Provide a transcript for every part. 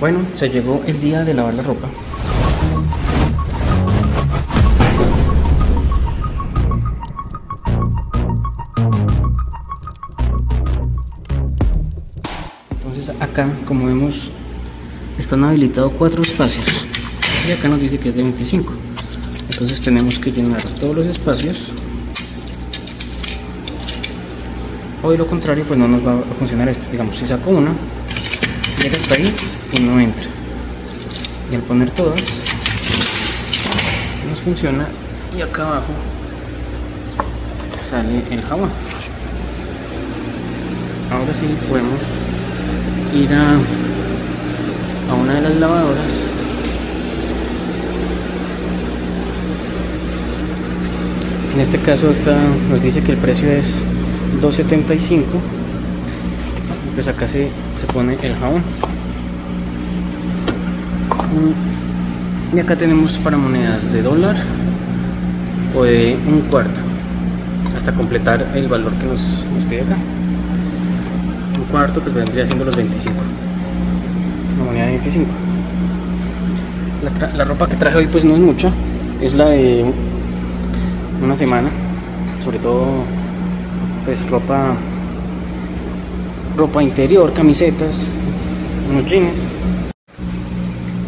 Bueno, se llegó el día de lavar la ropa. Entonces acá, como vemos, están habilitados cuatro espacios y acá nos dice que es de 25. Entonces tenemos que llenar todos los espacios o de lo contrario pues no nos va a funcionar esto. Digamos, si saco una, hasta ahí y no entra. Y al poner todas, nos funciona y acá abajo sale el jabón. Ahora sí podemos ir a, a una de las lavadoras en este caso esta nos dice que el precio es 2.75 pues acá se, se pone el jabón. Y acá tenemos para monedas de dólar o de un cuarto hasta completar el valor que nos, nos pide acá. Un cuarto pues vendría siendo los 25 una moneda de 25 la, la ropa que traje hoy pues no es mucha es la de una semana. Sobre todo pues ropa ropa interior camisetas unos jeans.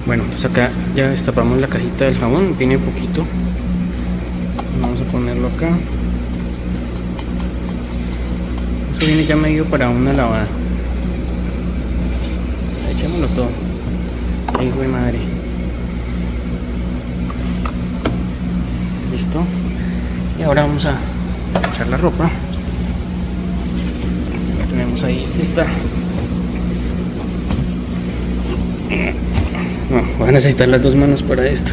Bueno entonces acá ya destapamos la cajita del jabón viene poquito. Vamos a ponerlo acá. Eso viene ya medio para una lavada. Echémoslo todo. Hijo de madre. Listo. Y ahora vamos a echar la ropa tenemos ahí esta no, voy a necesitar las dos manos para esto.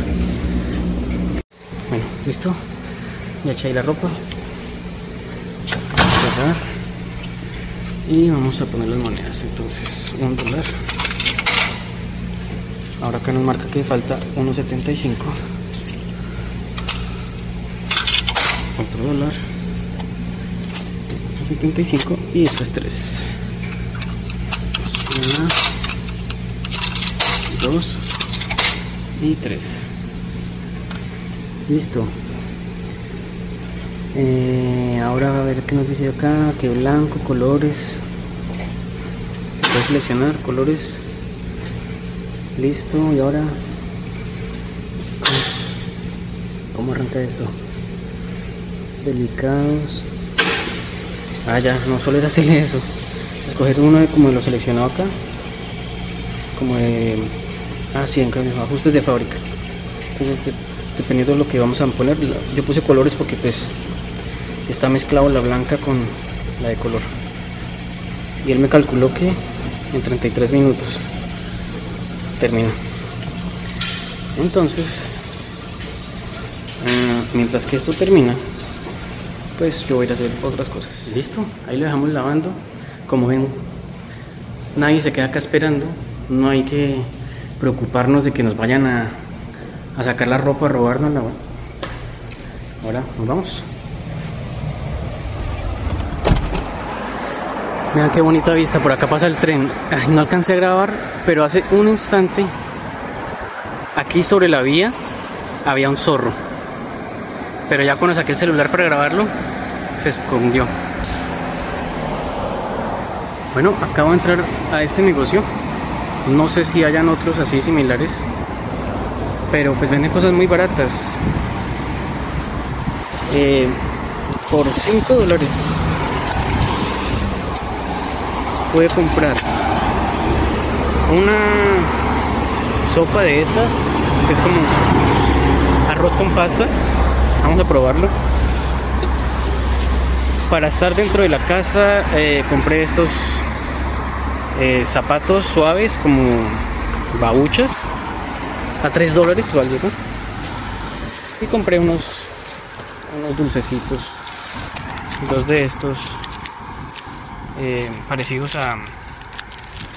Bueno, listo. Ya eché ahí la ropa. Cerrar. Y vamos a poner las monedas entonces un dólar. Ahora acá nos marca que falta 1.75 otro dólar 75 y estas tres. Una dos y tres. Listo. Eh, ahora a ver qué nos dice acá que blanco colores. Se puede seleccionar colores. Listo y ahora cómo arranca esto delicados ah ya no solo era hacerle eso. Escoger uno de como lo seleccionado acá. Como de ah sí en cambio ajustes de fábrica. Entonces dependiendo de lo que vamos a poner yo puse colores porque pues está mezclado la blanca con la de color. Y él me calculó que en 33 minutos termina entonces mientras que esto termina pues yo voy a ir a hacer otras cosas. Listo, ahí lo dejamos lavando. Como ven, nadie se queda acá esperando. No hay que preocuparnos de que nos vayan a, a sacar la ropa, a robárnosla. Ahora nos vamos. Vean qué bonita vista, por acá pasa el tren. No alcancé a grabar, pero hace un instante, aquí sobre la vía, había un zorro. Pero ya cuando saqué el celular para grabarlo, se escondió. Bueno, acabo de entrar a este negocio. No sé si hayan otros así similares. Pero pues venden cosas muy baratas. Eh, por 5 dólares puede comprar una sopa de estas, que es como arroz con pasta. Vamos a probarlo. Para estar dentro de la casa eh, compré estos eh, zapatos suaves como babuchas a 3 dólares valieron. Y compré unos, unos dulcecitos, dos de estos eh, parecidos a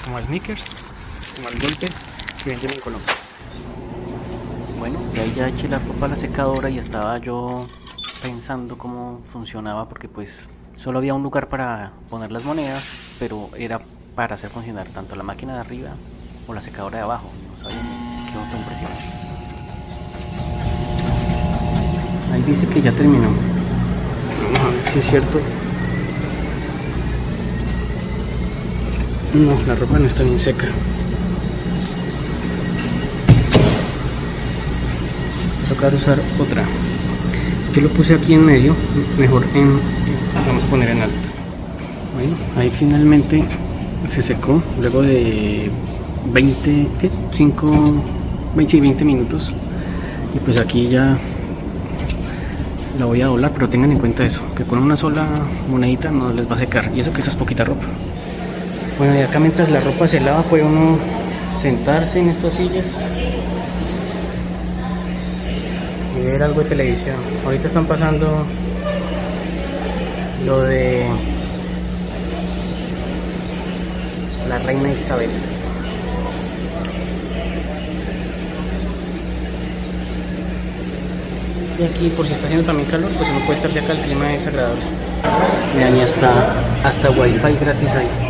como a sneakers, como al golpe que venden en Colombia. Bueno, ahí ya eché la ropa a la secadora y estaba yo pensando cómo funcionaba porque pues solo había un lugar para poner las monedas, pero era para hacer funcionar tanto la máquina de arriba o la secadora de abajo. No sabía quedó tan precioso. Ahí dice que ya terminó. Vamos a ver si es cierto. No, la ropa no está bien seca. Tocar usar otra. Yo lo puse aquí en medio, mejor en. Vamos a poner en alto. Bueno, ahí finalmente se secó luego de 20, ¿qué? 5, 20 y 20 minutos. Y pues aquí ya la voy a doblar, pero tengan en cuenta eso, que con una sola monedita no les va a secar. Y eso que esta es poquita ropa. Bueno, y acá mientras la ropa se lava puede uno sentarse en estas sillas ver algo de televisión. Ahorita están pasando lo de la reina Isabel. Y aquí, por si está haciendo también calor, pues uno puede estar acá, el clima es agradable. Vean, y hasta, hasta wifi gratis ahí.